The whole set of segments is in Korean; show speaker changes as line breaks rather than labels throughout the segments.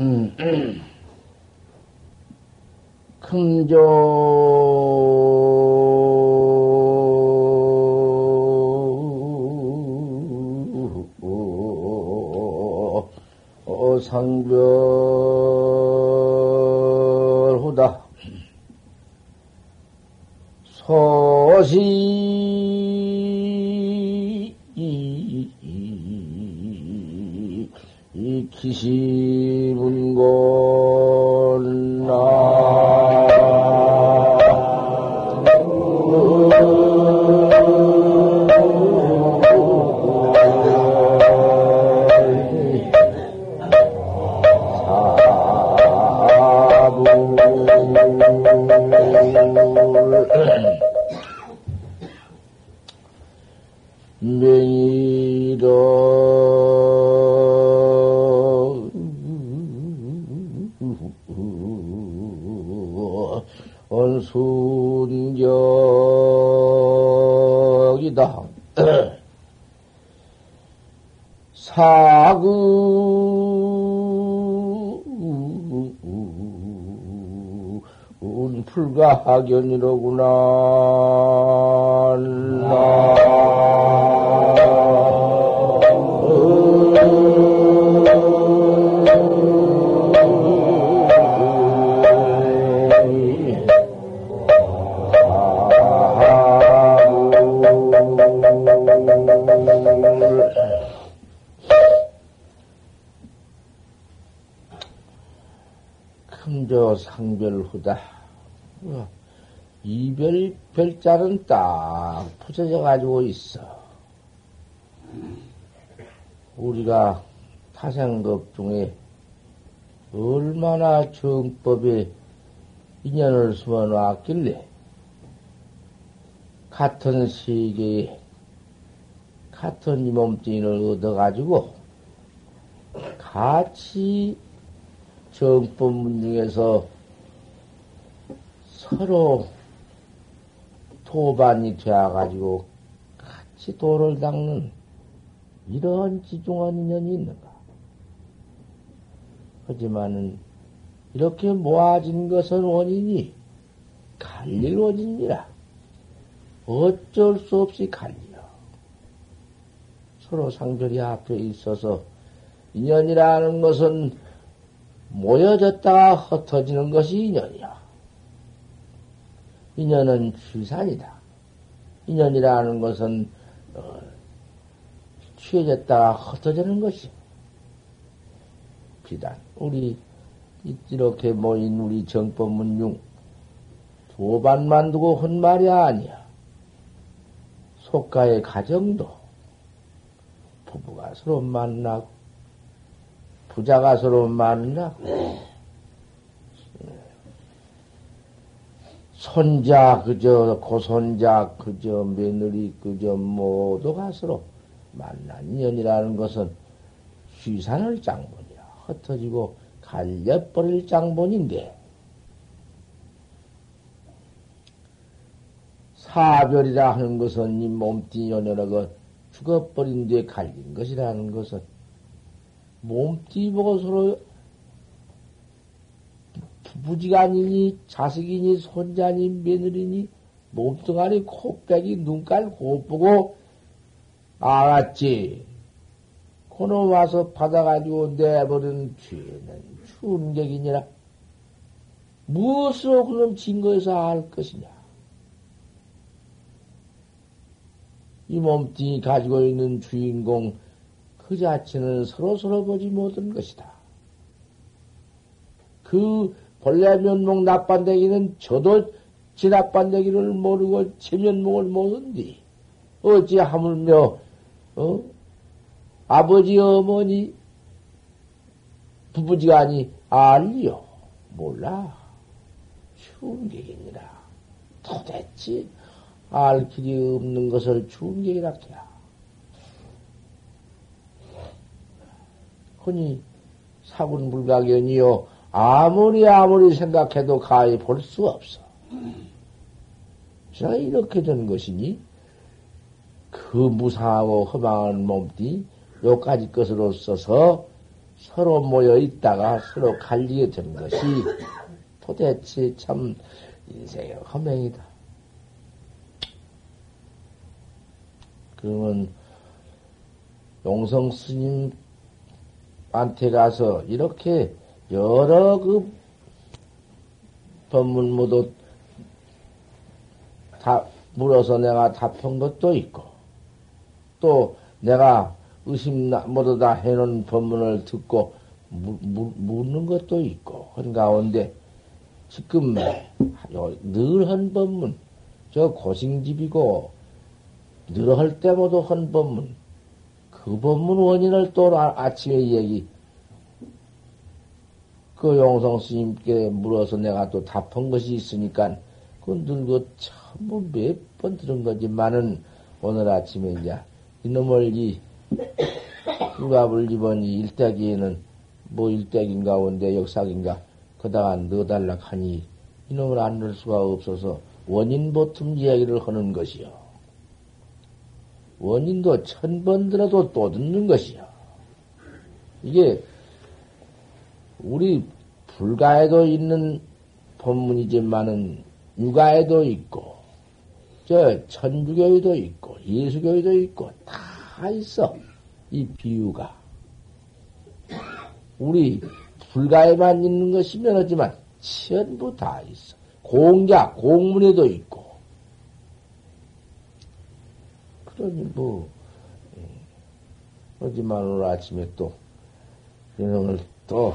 음, 음. 금조. 상별후다. 소시 기시문곤 사구 불가학연이로구나. 금저 상별후다. 어, 이별 별자는 딱 붙여져 가지고 있어. 우리가 타생법 중에 얼마나 정법에 인연을 숨어 놨길래 같은 세계에 같은 이 몸뚱이를 얻어가지고 같이 정법문 중에서 서로 도반이 되어가지고 같이 도를 닦는 이런 지중한 인연이 있는가? 하지만은 이렇게 모아진 것은 원인이 갈릴 원인이라 어쩔 수 없이 갈려. 서로 상별이 앞에 있어서 인연이라는 것은 모여졌다가 흩어지는 것이 인연이야. 인연은 취산이다. 인연이라는 것은 어, 취해졌다가 흩어지는 것이. 비단 우리 이렇게 모인 우리 정법문 중 도반만 두고 한 말이 아니야. 속가의 가정도 부부가 서로 만나고 부자가 서로 만나고 손자 그저 고손자 그저 며느리 그저 모두가 서로 만난 인연이라는 것은 쉬산을 장본이야 흩어지고 갈려버릴 장본인데. 사별이라 하는 것은 이 몸뚱이 연여라가 죽어버린 뒤에 갈린 것이라는 것은 몸뚱이 보고 서로 부부지간이니 자식이니 손자니 며느리니 몸뚱아리 코빼기 눈깔 곧 보고 알았지. 그놈 와서 받아가지고 내버린 죄는 충격이니라. 무엇으로 그놈 증거해서 알 것이냐? 이 몸뚱이 가지고 있는 주인공 그 자체는 서로 서로 보지 못한 것이다. 그 본래 면목 나빤데기는 저도 지 나빤데기를 모르고 제 면목을 모른디. 어찌 하물며, 어? 아버지, 어머니, 부부지가 아니, 알리요. 몰라. 충격이니라. 도대체 알 길이 없는 것을 충격이라 해야. 흔히 사군 불가견이요. 아무리 아무리 생각해도 가히 볼 수 없어. 자, 이렇게 된 것이니, 그 무상하고 허망한 몸띠 요까지 것으로 써서 서로 모여 있다가 서로 갈리게 된 것이 도대체 참 인생의 허명이다. 그러면 용성 스님 한테 가서 이렇게 여러 그 법문 모두 다 물어서 내가 답한 것도 있고 또 내가 의심 모두 다 해놓은 법문을 듣고 묻는 것도 있고 한 가운데 지금 늘 한 법문 저 고싱집이고 늘 할 때마다 한 법문 그 법문 원인을 또 아, 침에 얘기 그 용성 스님께 물어서 내가 또 답한 것이 있으니까 그 늙어 참몇 번 들은 거지만은 오늘 아침에 이제 이놈을 이 유갑을 집어니 일대기에는 뭐 일대기인 가운데 역삭인가 그다가 넣어달라 하니 이놈을 안 넣을 수가 없어서 원인 보틈 이야기를 하는 것이요. 원인도 천 번 들어도 또 듣는 것이요. 이게 우리 불가에도 있는 법문이지만은 육가에도 있고 저 천주교에도 있고 예수교에도 있고 다 있어 이 비유가 우리 불가에만 있는 것이면 하지만 전부 다 있어 공자 공문에도 있고 그러니 뭐 예. 하지만 오늘 아침에 또 이놈을 또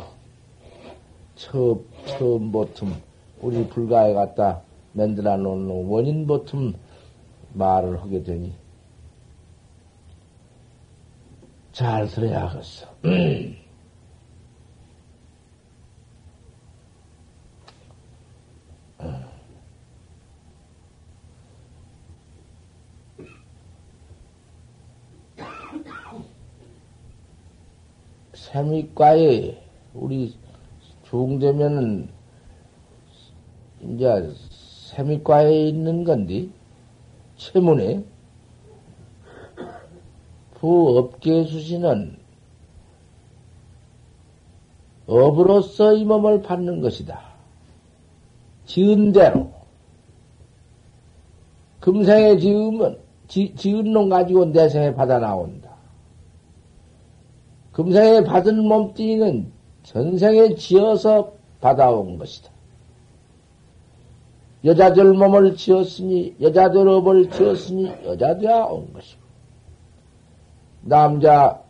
처음 처음 보틈 우리 불가에 갖다 만들어 놓은 원인 보틈 말을 하게 되니 잘 들어야겠어. 세미과에 우리 중되면은 이제 세미과에 있는 건데 체문에 부업계 수신은 업으로서 이 몸을 받는 것이다. 지은 대로. 금생에 지으면, 지, 지은 놈 가지고 내생에 받아 나온다. 금생에 받은 몸뚱이는 전생에 지어서 받아온 것이다. 여자들 몸을 지었으니, 여자들 업을 지었으니, 여자되어 온 것이고, 남자,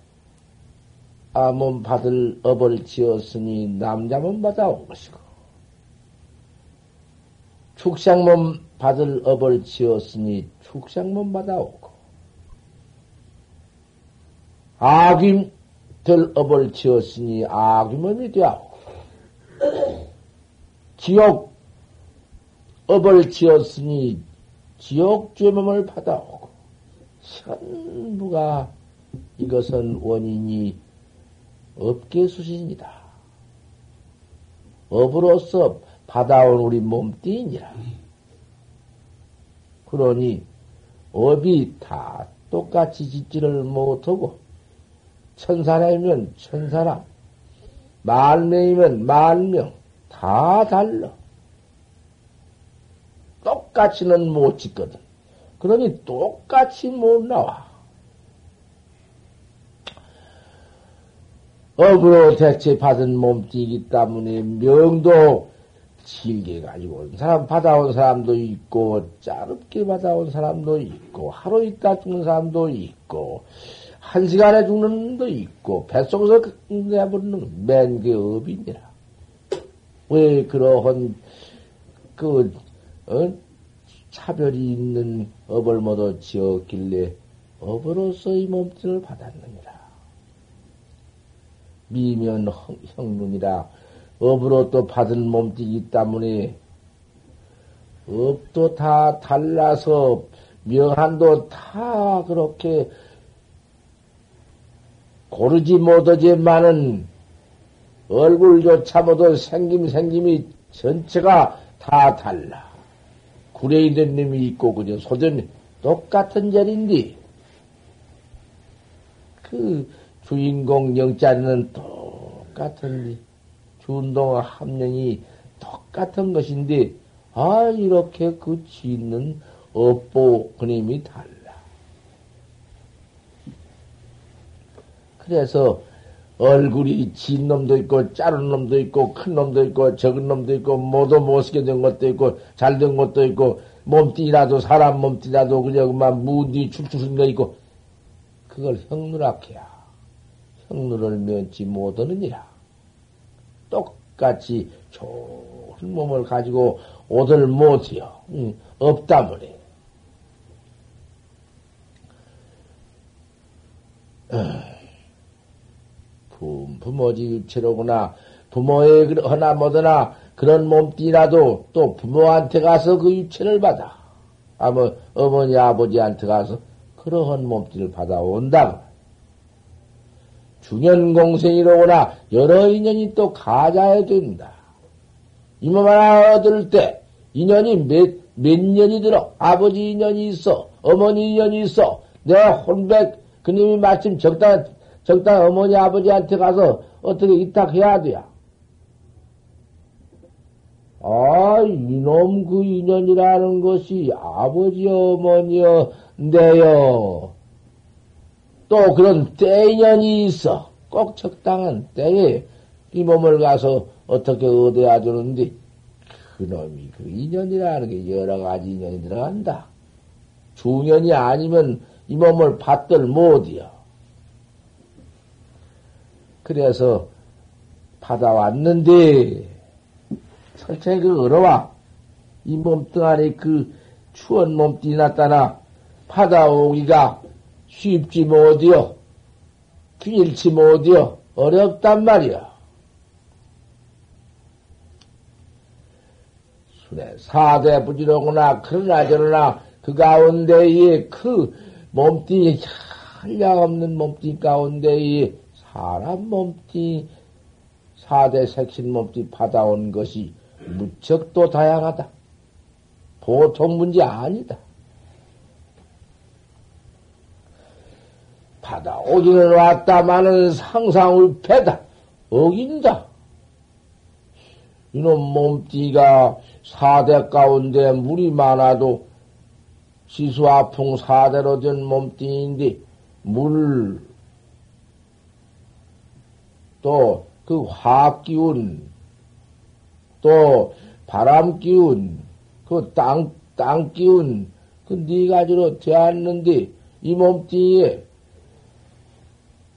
아, 몸 받을 업을 지었으니, 남자 몸 받아온 것이고, 축생 몸 받을 업을 지었으니, 축생 몸 받아오고, 아김 될 업을 지었으니, 아기몸이 되었고, 지옥 업을 지었으니 지옥 죄범을 받아오고 전부가 이것은 원인이 업계 수신이다. 업으로서 받아온 우리 몸띠이니라. 그러니 업이 다 똑같이 짓지를 못하고 천사람이면 천사람, 말명이면 말명 다 달라. 똑같이는 못 짓거든. 그러니 똑같이 못 나와. 업으로 대체 받은 몸띠이기 때문에 명도 길게 가지고 온 사람, 받아온 사람도 있고, 짧게 받아온 사람도 있고, 하루 있다 죽는 사람도 있고, 한 시간에 죽는 놈도 있고, 뱃속에서 내버리는 맨게 업이니라. 왜 그러한, 그, 어? 차별이 있는 업을 모두 지었길래 업으로서 이 몸뚱을 받았느니라. 미면 형문이라 업으로 또 받은 몸뚱이기 때문에 업도 다 달라서 명한도 다 그렇게 고르지 못하지 만은 얼굴조차 모두 생김 생김이 전체가 다 달라. 구레 있는 놈이 있고 그저 소전 똑같은 자리인데 그 주인공 영자는 똑같은데, 준동과 함령이 똑같은 것인데, 아, 이렇게 그 짓는 업보 그림이 달라. 그래서 얼굴이 진 놈도 있고, 자른 놈도 있고, 큰 놈도 있고, 적은 놈도 있고, 모두 못쓰게 된 것도 있고, 잘 된 것도 있고, 몸띠라도, 사람 몸띠라도 그냥 그만 무디 축축한 거 있고, 그걸 형누락해야. 형누를 면치 못하느니라. 똑같이 좋은 몸을 가지고 옷을 못해요. 응, 없다문에. 부모지 유체로구나. 부모의 허나 뭐더나 그런 몸띠라도 또 부모한테 가서 그 유체를 받아. 아뭐 어머니 아버지한테 가서 그러한 몸띠를 받아온다. 중년공생이로구나 여러 인연이 또 가자야 된다. 하나 얻을 때 인연이 몇, 몇 년이 들어 아버지 인연이 있어 어머니 인연이 있어 내가 혼백 그님이 마침 적당 적당 어머니 아버지한테 가서 어떻게 이탁해야 돼야. 아, 이놈 그 인연이라는 것이 아버지 어머니여 내요. 또 그런 때 인연이 있어. 꼭 적당한 때에 이 몸을 가서 어떻게 얻어야 되는데 그놈이 그 인연이라는 게 여러 가지 인연이 들어간다. 중년이 아니면 이 몸을 받들 못이여. 그래서 받아왔는데 설창이 그 어려워. 이 몸뚱아리 그 추원 몸뚱이 나타나 받아오기가 쉽지 못이여. 길치 못이여. 어렵단 말이야. 순에 사대 부지로구나. 그러나 저러나 그 가운데에 그 몸뚱이 한량 없는 몸뚱이 가운데에 사람 몸뚱이 사대 색신 몸뚱이 받아온 것이 무척 또 다양하다. 보통 문제 아니다. 받아오기는 왔다마는 상상을 패다. 어긴다. 이놈 몸띠가 사대 가운데 물이 많아도 시수아풍 사대로 된 몸띠인데 물, 또 그 화기운, 또 바람 기운, 그 땅, 땅 기운, 그 네 가지로 되었는데 이 몸띠에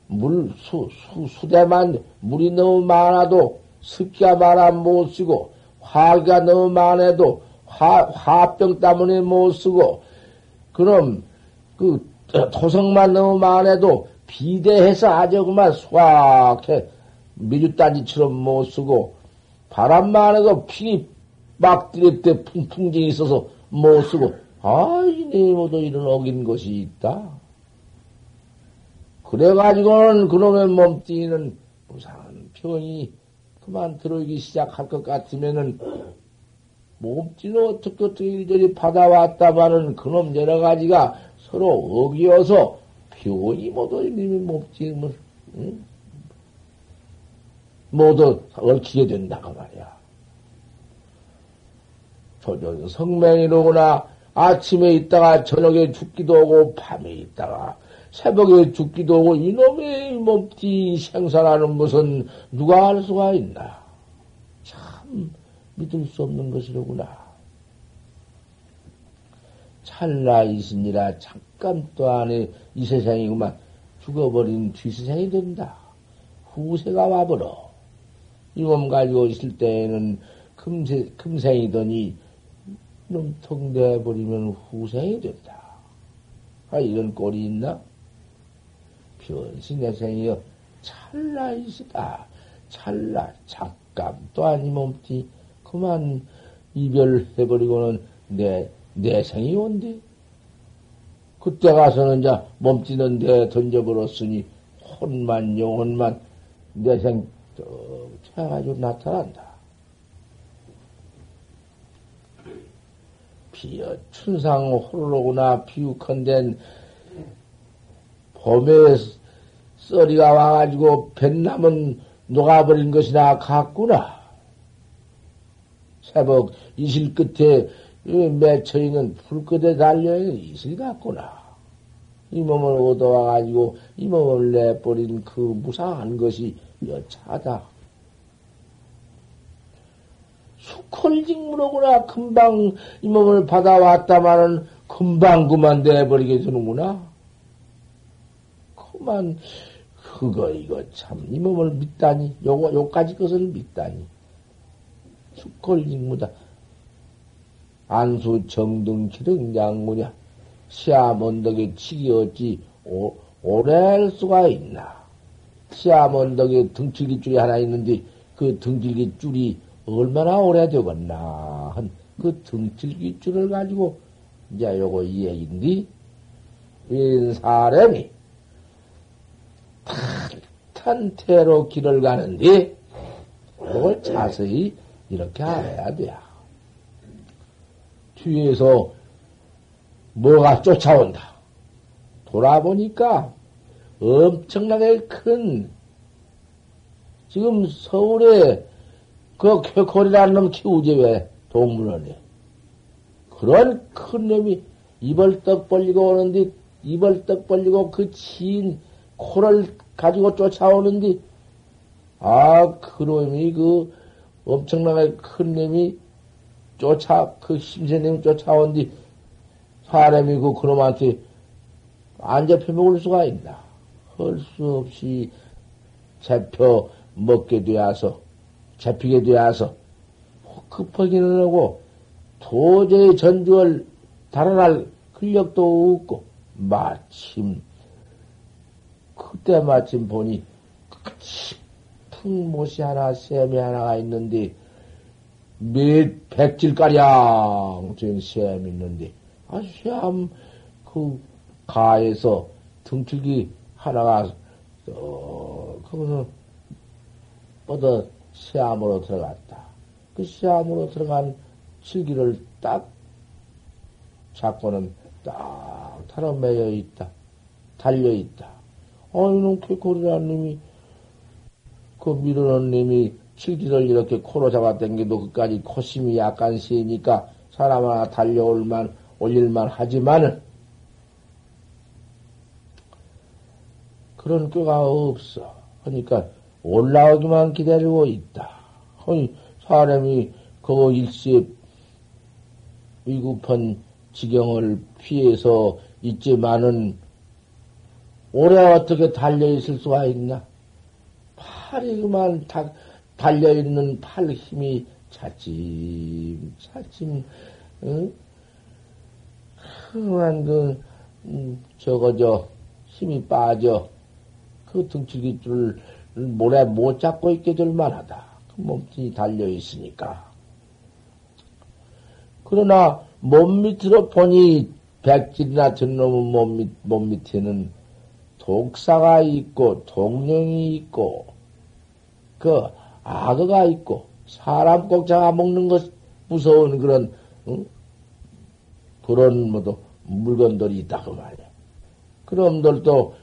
물, 수, 수, 수대만 물이 너무 많아도 습기가 많아 못 쓰고, 화가 너무 많아도 화, 화병 때문에 못 쓰고, 그럼 그 토성만 너무 많아도 비대해서 아주 그만 수확해 미주단지처럼 못 쓰고, 바람만 해도 핑이 막 들일 때 풍풍쟁이 있어서 못 쓰고, 아, 이네 모두 이런 어긴 것이 있다. 그래가지고는 그놈의 몸뚱이는 무상한 병이 그만 들어오기 시작할 것 같으면은 몸뚱이는 어떻게 어떻게 이리저리 받아왔다마는 그놈 여러 가지가 서로 어기어서 병이 모두 이놈의 몸뚱이를 응? 모두 얽히게 된다고 말이야. 조전 성맹이로구나 아침에 있다가 저녁에 죽기도 하고 밤에 있다가 새벽에 죽기도 하고 이놈의 몸띠 생사라는 것은 누가 알 수가 있나? 참 믿을 수 없는 것이로구나. 찰나 있으니라 잠깐 또 안에 이 세상이구만 죽어버린 뒤세상이 된다. 후세가 와버려. 이 몸 가지고 있을 때에는 금세, 금생이더니 놈 통대버리면 후생이 된다. 아, 이런 꼴이 있나? 변신의 생이여 찰나이시다. 찰나 잠깐도 아니 몸띠 그만 이별해버리고는 내, 내 생이 온디. 그때 가서는 이제 몸띠는 내 던져버렸으니 혼만 영혼만 내생 쫙채가지고 나타난다. 비어 춘상 호로로구나 비우컨된 봄에 썰이가 와가지고 뱃남은 녹아버린 것이나 같구나. 새벽 이실 끝에 맺혀 있는 불끝에 달려 있는 이슬 같구나. 이 몸을 얻어와가지고 이 몸을 내버린 그 무상한 것이 여차다. 수컬직무로구나. 금방 이 몸을 받아왔다마는 금방 그만 내버리게 되는구나. 그만, 그거, 이거 참, 이 몸을 믿다니. 요거, 요까지 것을 믿다니. 수컬직무다. 안수 정등 기릉장무냐. 시암 언덕에 치기 어찌 오, 오래 수가 있나. 언덕에 등칠기 줄이 하나 있는데 그 등칠기 줄이 얼마나 오래되겠나 한 그 등칠기 줄을 가지고 이제 요거 이 얘기인데 인 사람이 탄탄태로 길을 가는데 그걸 자세히 이렇게 알아야 돼. 뒤에서 뭐가 쫓아온다. 돌아보니까 엄청나게 큰 지금 서울에 그 쾌콜이라는 놈 키우지 왜 동물원에 그런 큰 놈이 입을 떡 벌리고 오는데 입을 떡 벌리고 그친 코를 가지고 쫓아오는데 아 그놈이 그 엄청나게 큰 놈이 쫓아 그 힘센 놈이 쫓아온 뒤 사람이 그 그놈한테 안 잡혀 먹을 수가 있나? 할 수 없이 잡혀 먹게 되어서, 잡히게 되어서, 급하기는 하고, 도저히 전주를 달아날 근력도 없고, 마침, 그때 마침 보니, 깊은 못이 하나, 샘이 하나가 있는데, 몇 백질가량 된 샘이 있는데, 아시암 그 가에서 등치기 하나가 어 거기서 뻗어 시암으로 들어갔다. 그 시암으로 들어간 칠기를 딱 잡고는 딱 타러 매여 있다. 달려 있다. 아, 이놈 개코리라는 님이, 그 미루는 님이 칠기를 이렇게 코로 잡아당겨도 그까지 코심이 약간 세니까 사람 하나 달려올만 올릴만 하지만은 그런 꾀가 없어. 그러니까 올라오기만 기다리고 있다. 아니, 사람이 그 일시에 위급한 지경을 피해서 있지만은 오래 어떻게 달려있을 수가 있나? 팔이 그만 다, 달려있는 팔 힘이 차츰, 차츰, 응? 그만 그, 음, 저거, 저, 힘이 빠져. 그 등치기줄을 모래 못 잡고 있게 될 만하다. 그 몸뚱이 달려있으니까. 그러나 몸 밑으로 보니 백질이나 전놈의 몸, 밑, 몸 밑에는 독사가 있고, 동령이 있고, 그 악어가 있고, 사람 꼭 잡아먹는 것 무서운 그런, 응? 그런 뭐도 물건들이 있다 그 말이야. 그놈들도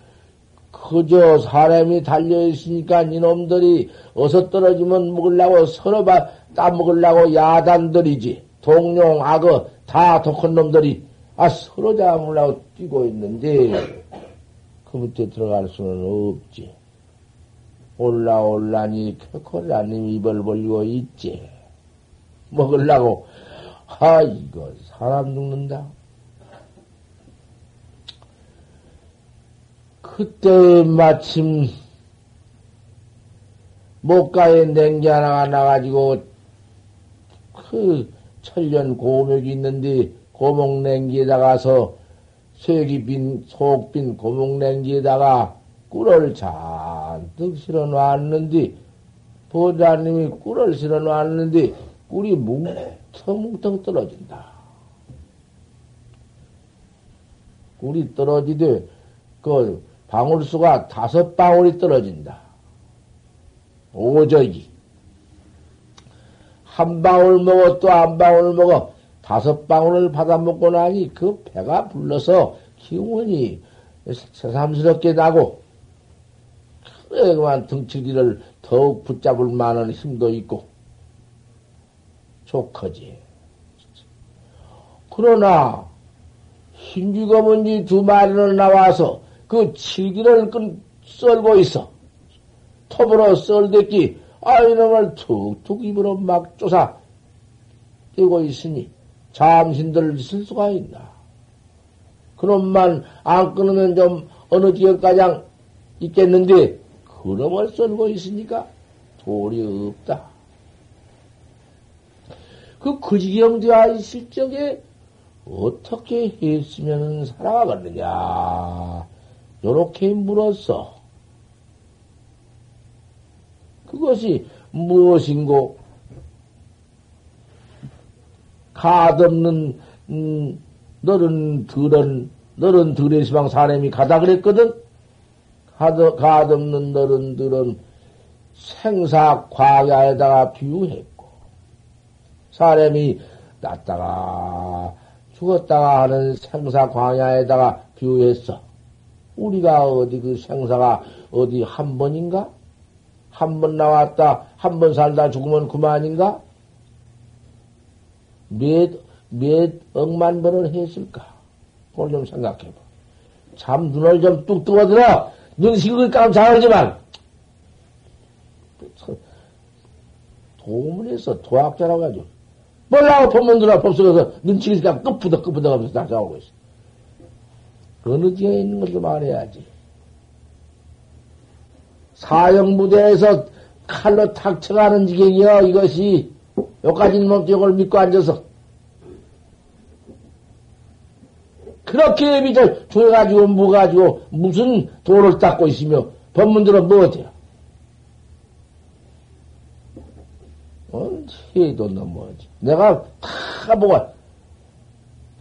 그저 사람이 달려있으니까 이놈들이 어서 떨어지면 먹으려고 서로 봐, 따먹으려고 야단들이지. 동룡, 악어, 다 독한 놈들이, 아, 서로 잡으려고 뛰고 있는데, 그 밑에 들어갈 수는 없지. 올라올라니, 쾌콜라님 입을 벌리고 있지. 먹으려고. 아, 이거 사람 죽는다. 그때 마침 목가에 냉기 하나가 나가지고 그 천년 고목이 있는데 고목 냉기에다가서 쇠기 빈, 속빈 고목 냉기에다가 꿀을 잔뜩 실어 놨는데 보좌님이 꿀을 실어 놨는데 꿀이 뭉텅뭉텅 떨어진다. 꿀이 떨어지되 그 방울수가 다섯 방울이 떨어진다. 오적이. 한 방울 먹어 또 한 방울 먹어 다섯 방울을 받아먹고 나니 그 배가 불러서 기운이 새삼스럽게 나고 그래, 그만 등치기를 더욱 붙잡을 만한 힘도 있고, 좋거지. 그러나, 힘주검은지 두 마리는 나와서 그 칠기를 끈 썰고 있어. 톱으로 썰댔기, 아, 이놈을 툭툭 입으로 막 쫓아 뛰고 있으니, 잠신들 있을 수가 있나. 그놈만 안 끊으면 좀 어느 지역가장 있겠는데, 그놈을 썰고 있으니까 돌이 없다. 그 거지경 되어 있을 적에 어떻게 했으면 살아가겠느냐. 요렇게 물었어. 그것이 무엇인고? 가없는 음, 너는 들은 너는 들의 시방 사람이 가다 그랬거든. 가없는 너는 들은 생사 과야에다가 비유했고 사람이 났다가 죽었다가 하는 생사 광야에다가 비유했어. 우리가 어디 그 생사가 어디 한 번인가? 한 번 나왔다, 한 번 살다 죽으면 그만인가? 몇, 몇 억만 번을 했을까? 그걸 좀 생각해봐. 참 눈을 좀 뚝 뜨거들어! 눈식을 깜짝하지만, 도문에서 도학자라고 하죠. 몰라고 법문들아 법석에서 눈치를 딱 끝부덕 끝부덕 하면서 다 싸우고 있어. 어느 지에 있는 것도 말해야지. 사형무대에서 칼로 탁 쳐가는 지경이여, 이것이. 여기까지 놈 이걸 믿고 앉아서. 그렇게 믿어 조여가지고, 뭐가지고, 무슨 도를 닦고 있으며, 법문들은 뭐 어때요? 언제도 넘어지. 내가 다 보고,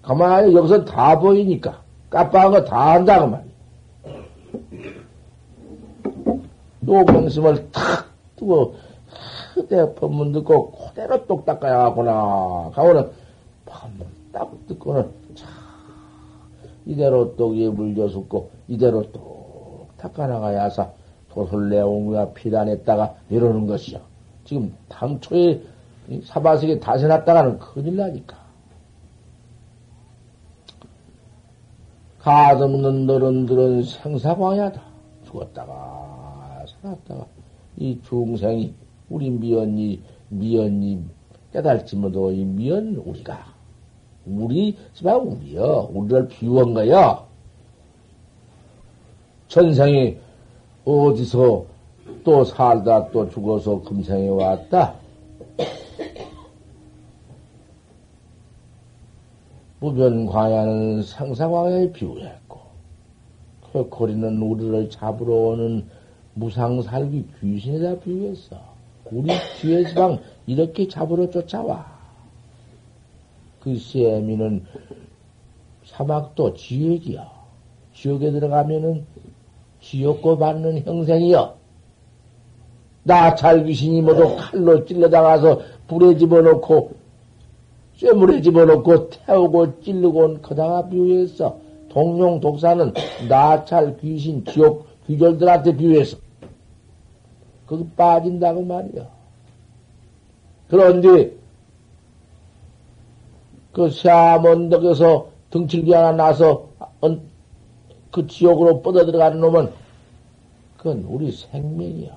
가만히 여기서 다 보이니까, 깜빡한 거 다 한다고 말이야. 또 명심을 탁 두고, 내 법문 듣고, 그대로 똑 닦아야 하구나. 가오는, 법문 딱 듣고는, 참, 이대로 똑 예물 줘었고, 이대로 똑 닦아나가야 하사, 내용과 피단했다가 이러는 것이요. 지금 당초에 사바석에 다셔놨다가는 큰일 나니까. 가없는 너른들은 생사광야다. 죽었다가 살았다가 이 중생이 우리 미연이 미연이 깨달지 못도 이 미연 우리가 우리 지만 우리여 우리를 비유한 거야. 전생이 어디서 또 살다 또 죽어서 금생에 왔다. 무변광야는 상사광야에 비유했고, 그 거리는 우리를 잡으러 오는 무상살기 귀신에다 비유했어. 우리 뒤에 지방 이렇게 잡으러 쫓아와. 그 쌤이는 사막도 지옥이야. 지옥에 들어가면은 지옥고 받는 형생이여. 나찰 귀신이 모두 칼로 찔러다가서 불에 집어넣고 쇠물에 집어넣고 태우고 찔르고 그다가 비유했어. 동룡 독사는 나찰 귀신 지옥 귀절들한테 비유했어. 거기 빠진다고 말이야. 그런데 그 샤먼덕에서 등칠기 하나 나서 그 지옥으로 뻗어 들어가는 놈은 그건 우리 생명이야.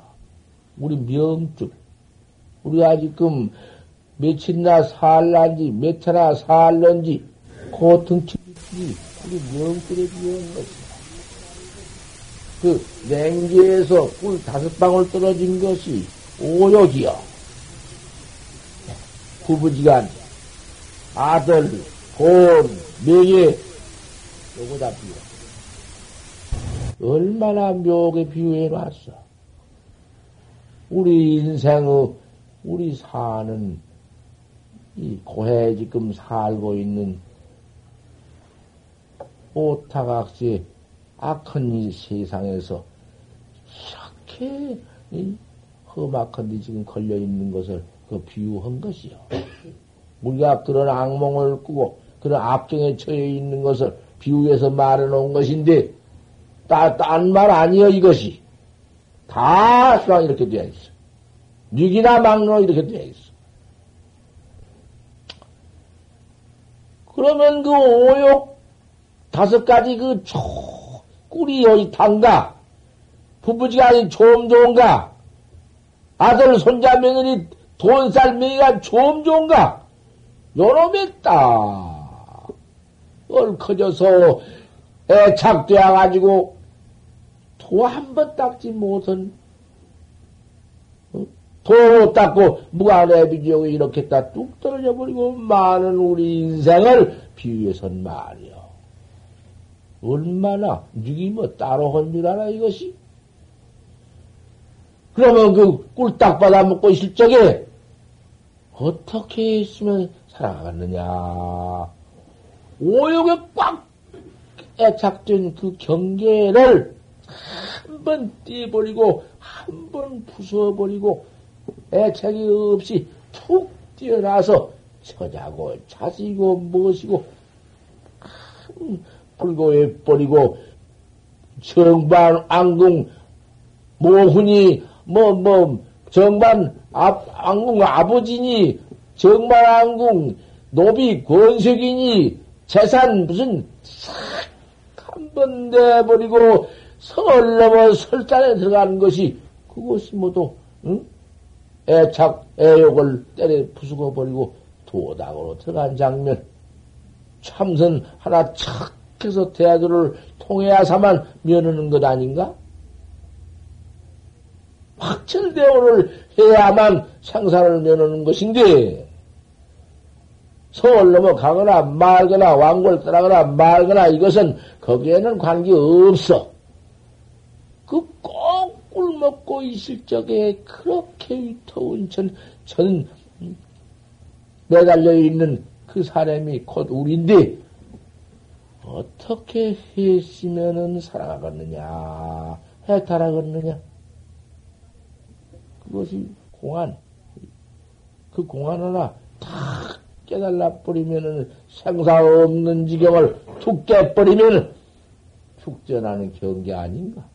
우리 명줄. 우리가 지금 며칠이나 살란지, 몇 차나 살런지, 그 등치기, 우리 명줄에 비한 것이야. 그 냉기에서 꿀 다섯 방울 떨어진 것이 오욕이여. 부부지간, 아들, 돈, 명예, 요거 다 비워. 얼마나 묘하게 비유해 놨어. 우리 인생의, 우리 사는, 이 고해 지금 살고 있는 오타각시 악한 이 세상에서 이렇게 이 험악한 데 지금 걸려 있는 것을 그 비유한 것이요. 우리가 그런 악몽을 꾸고 그런 악경에 처해 있는 것을 비유해서 말해 놓은 것인데, 딴 말 아니여, 이것이. 다 수강 이렇게 되어 있어. 육이나 막로 이렇게 되어 있어. 그러면 그 오욕 다섯 가지 그 초, 꿀이 어디 단가? 부부지가 아닌 좀 좋은가? 아들, 손자, 며느리, 돈살 명이가 좀 좋은가? 요놈의 딱, 얼커져서 애착되어가지고, 도 한 번 닦지 못한, 어? 도못 닦고, 무한의비지옥에 이렇게 딱뚝 떨어져 버리고, 많은 우리 인생을 비유해선 말이요. 얼마나, 이게 뭐 따로 알아, 이것이? 그러면 그 꿀딱 받아 먹고 있을 적에 어떻게 있으면 살아가느냐. 오욕에 꽉 애착된 그 경계를 한 번 떼버리고, 한 번 부숴버리고, 애착이 없이 툭 뛰어나서 처자고, 자시고, 무엇이고, 불고 해버리고, 정반, 안궁, 모훈이, 뭐, 뭐, 정반, 아, 안궁 아버지니, 정반 안궁, 노비 권색이니, 재산 무슨, 싹 한 번 내버리고, 설 넘어 설단에 들어가는 것이, 그것이 모두, 응? 애착, 애욕을 때려 부수고 버리고, 도닥으로 들어간 장면. 참선 하나 착 해서 대화들을 통해야사만 면하는 것 아닌가? 확철대오를 해야만 생사를 면하는 것인데, 서울 넘어 가거나 말거나 왕골 떠나거나 말거나 이것은 거기에는 관계 없어. 그꼭 꿀 먹고 있을 적에 그렇게 위터운 전, 전 매달려 있는 그 사람이 곧 우리인데, 어떻게 했으면은 살아가겠느냐, 해탈하겠느냐. 그것이 공안. 그 공안 하나 탁 깨달라 버리면은 생사 없는 지경을 툭 깨버리면 축전하는 경계 아닌가?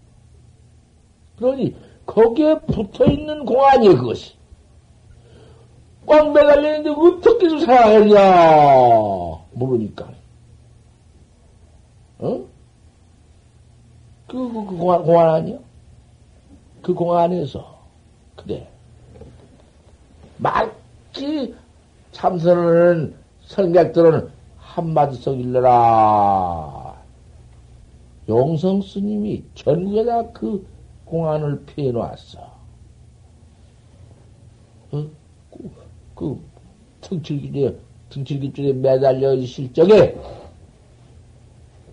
그러니 거기에 붙어 있는 공안이 그것이. 꽉 매달려 있는데 어떻게 좀 살아가냐? 모르니까. 어? 그, 그, 그 공안, 공안 아니야? 그 공안에서 그래. 말기 참선하는 성객들은 한마디씩 일러라. 용성 스님이 전국에다 그 공안을 피해 놓았어. 어? 그, 그 등칠기에, 등칠기줄에 매달려 있을 적에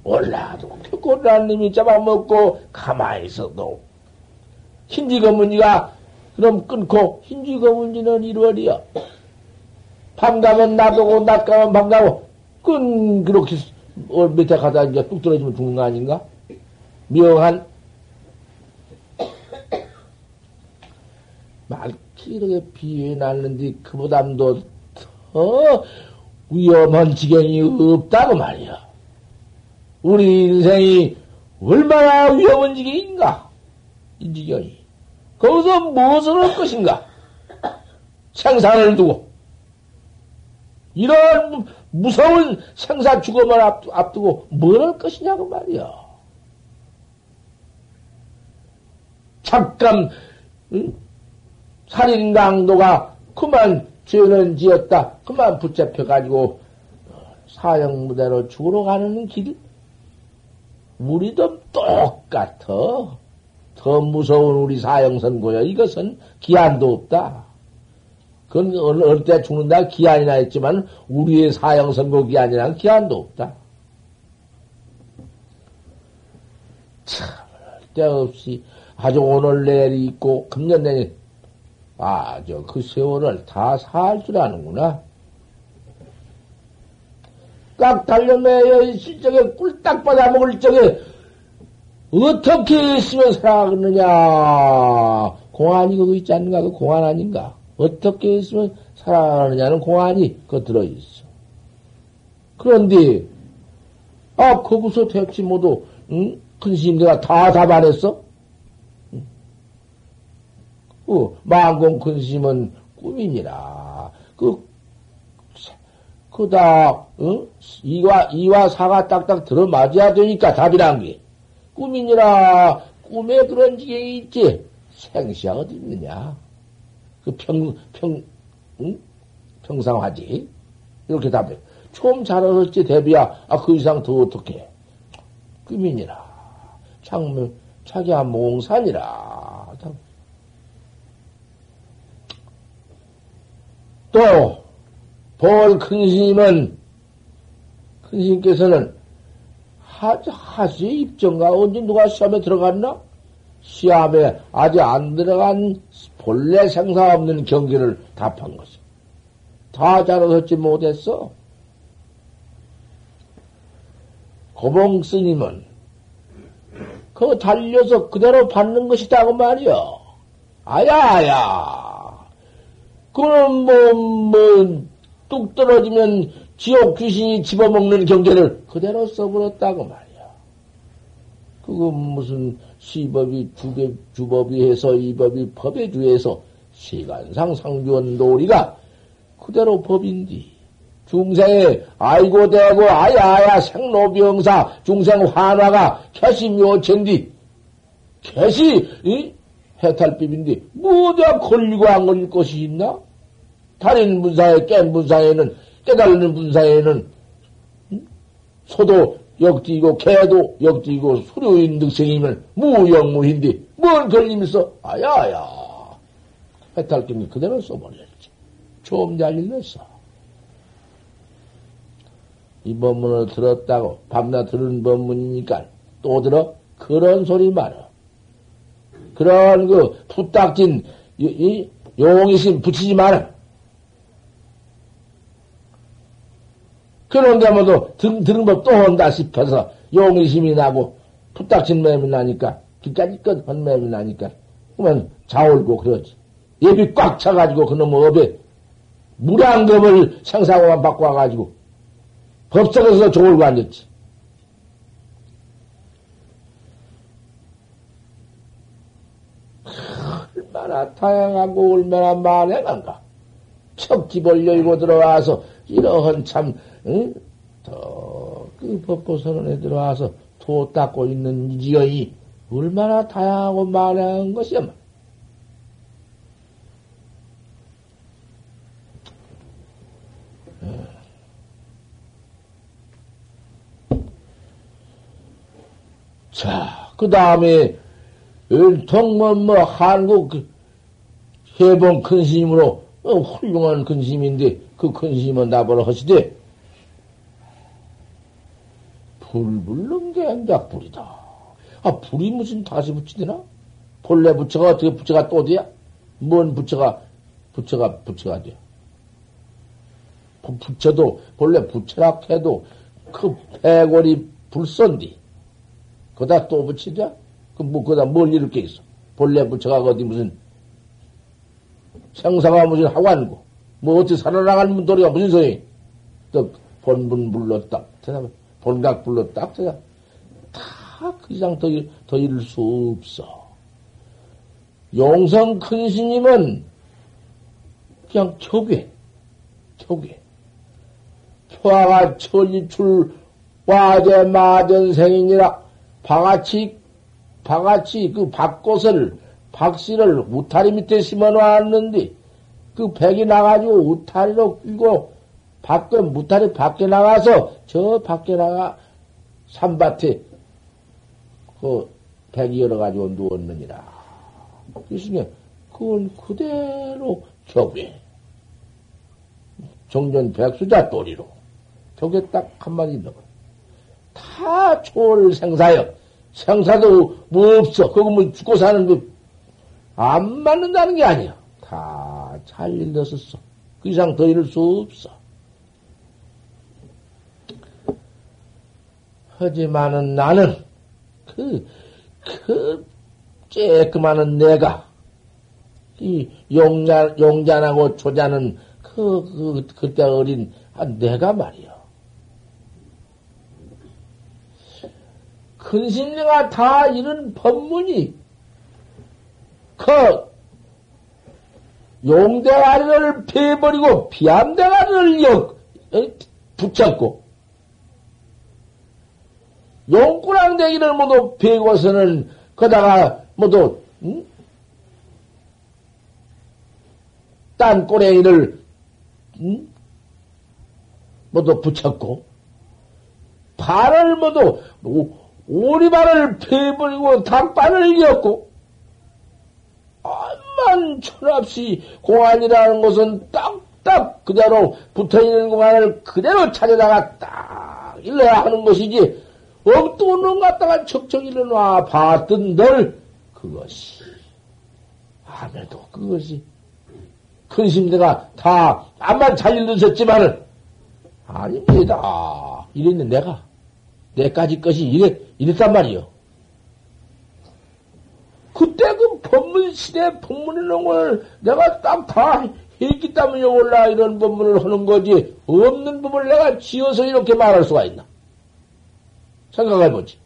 올라도 쾌꽃라님이 잡아먹고 가만히 있어도 흰지검은이가 그럼 끊고 흰지검은지는 1월이야. 밤 가면 놔두고 낮 가면 밤 가고 끈 그렇게 어, 밑에 가다 이제 뚝 떨어지면 죽는 거 아닌가? 명한 말기 이렇게 비유해 놨는데 그보담도 더 위험한 지경이 없다고 말이야. 우리 인생이 얼마나 위험한 지경인가? 이 지경이. 거기서 무엇을 할 것인가? 생사를 두고. 이런 무서운 생사 죽음을 앞두고 뭘 할 것이냐고 말이야. 잠깐, 응? 살인 강도가 그만 죄는 지었다. 그만 붙잡혀 가지고 사형 무대로 죽으러 가는 길. 우리도 똑같아. 더 무서운 우리 사형 선고요. 이것은 기한도 없다. 그건 어느 때 죽는다 기한이나 했지만 우리의 사형선고 기한이란 기한도 없다. 참, 때없이 아주 오늘 내일이 있고 금년 내내 아, 저그 세월을 다 살 줄 아는구나. 딱 달려매여 있을 적에 꿀딱 받아 먹을 적에 어떻게 했으면 살아가느냐? 공안이 그거 있지 않는가? 그 공안 아닌가? 어떻게 했으면 살아가느냐는 공안이 그거 들어있어. 그런데, 아, 거기서 대체 모두, 응? 큰 스님들아 다 답안했어? 응? 그 망공 근심은 꿈이니라. 그, 그다, 어? 이와, 이와 사가 딱딱 들어맞아야 되니까 답이란 게. 꿈이니라. 꿈에 그런 지경이 있지. 생시가 어디 있느냐. 그 평, 평, 응? 평상하지. 이렇게 답해. 좀 잘하셨지, 대비야. 아, 그 이상 더 어떻게. 꿈이니라. 창문, 자기야 몽산이라. 또, 볼 큰 스님은, 큰 스님께서는 하, 하수의 입정가 언제 누가 시험에 들어갔나? 시험에 아직 안 들어간 본래 생사 없는 경기를 답한 것이. 다 잘하셨지 못했어. 고봉 스님은 그거 달려서 그대로 받는 것이다, 그 말이여. 아야, 아야. 그럼 뭐, 뭐, 뚝 떨어지면 지옥 귀신이 집어먹는 경계를 그대로 써버렸다고 말이야. 그거 무슨 시법이 주법, 주법이 해서 이법이 법에 주해서 시간상 상주원 도리가 그대로 법인디. 중생에 아이고 대고 아야야 생로병사 중생 환화가 캐시묘천디 캐시 이? 해탈법인데 뭐가 걸리고 안 걸릴 것이 있나? 달인 분사에 깬 분사에는 깨달는 분사에는 소도 역지이고 개도 역지이고 수료인 득생이면 무영무인데 뭘 걸리면서 아야야 해탈법이 그대로 써버렸지. 좀잘 일렀어. 이 법문을 들었다고 밤낮 들은 법문이니까 또 들어 그런 소리 말어. 그런 그 부탁진 이, 이 용이심 붙이지 마라. 그런 데모도 등, 들은 법또 온다 싶어서 용의심이 나고 부탁진 매이 나니까 기까지 끝한 매이 나니까 그러면 자올고 그러지. 예비 꽉 차가지고 그놈 업에 무량금을 생사고만 받고 와가지고 법석에서 졸고 앉았지. 얼마나 다양하고 얼마나 만행한가. 척집을 열고 들어와서 이러한 참, 응? 더그 법고 선언에 들어와서 도 닦고 있는 이 지경이 얼마나 다양하고 만행한 것이야. 자, 그 다음에, 통문, 뭐, 한국 그큰 스님으로, 어, 훌륭한 큰 스님인데, 그큰 스님은 나보러 하시되, 불불른 게 행작불이다. 아, 불이 무슨 다시 붙이되나? 본래 부처가 어떻게 부처가 또 돼야? 뭔 부처가, 부처가, 부처가 돼? 부처도, 본래 부처라 해도, 그 패골이 불선디. 거다 또 붙이자? 그, 뭐, 거다 뭘 이룰 게 있어? 본래 부처가 어디 무슨, 생사가 무슨 하관고, 뭐 어떻게 살아나가는 문도리가 무슨 소용이? 또, 본분 불렀다. 대답 본각 불렀다. 대답. 다그 이상 더, 더 이룰 수 없어. 용성 큰 스님은 그냥 교괴, 교괴. 표화가 천리출 와제 마전생이니라 방아치, 방아치 그 박꽃을, 박씨를 우타리 밑에 심어 놨는데, 그 백이 나가지고 우타리로 끼고, 밖에, 무타리 밖에 나가서, 저 밖에 나가, 산밭에, 그, 백이 열어가지고 누웠느니라. 그러시면, 그건 그대로 격에, 정전 백수자 또리로, 격에 딱 한마디 넣어. 다 초월 생사여. 생사도 뭐 없어. 그거 뭐 죽고 사는 거, 안 맞는다는 게 아니야. 다 잘 일렀었어. 그 이상 더 이룰 수 없어. 하지만은 나는 그, 그, 쬐그마한 내가, 이 용잔, 용잔하고 조자는 그, 그, 그때 어린, 아, 내가 말이야. 근신내가 다 이런 법문이 그 용대가리를 패버리고 비암대가리를 역, 붙잡고, 용꾸랑대기를 모두 베고서는, 거다가 모두, 응? 딴 꼬랭이를, 응? 모두 붙였고, 발을 모두, 오리발을 패버리고 닭발을 이었고, 암만 철없이 공안이라는 것은 딱딱 그대로 붙어있는 공안을 그대로 찾아다가 딱 일러야 하는 것이지, 엉뚱한 갖다가 척척 일어나 봤던들, 그것이, 아무래도 그것이, 큰 심대가 다, 암만 잘 일러졌지만은, 아닙니다. 이랬는 내가, 내까지 것이 이랬, 이랬단 말이요. 그때 그 법문 시대 법문이라는 걸 내가 딱 다 했기 때문에 올라 이런 법문을 하는 거지. 없는 법을 내가 지어서 이렇게 말할 수가 있나? 생각해보지.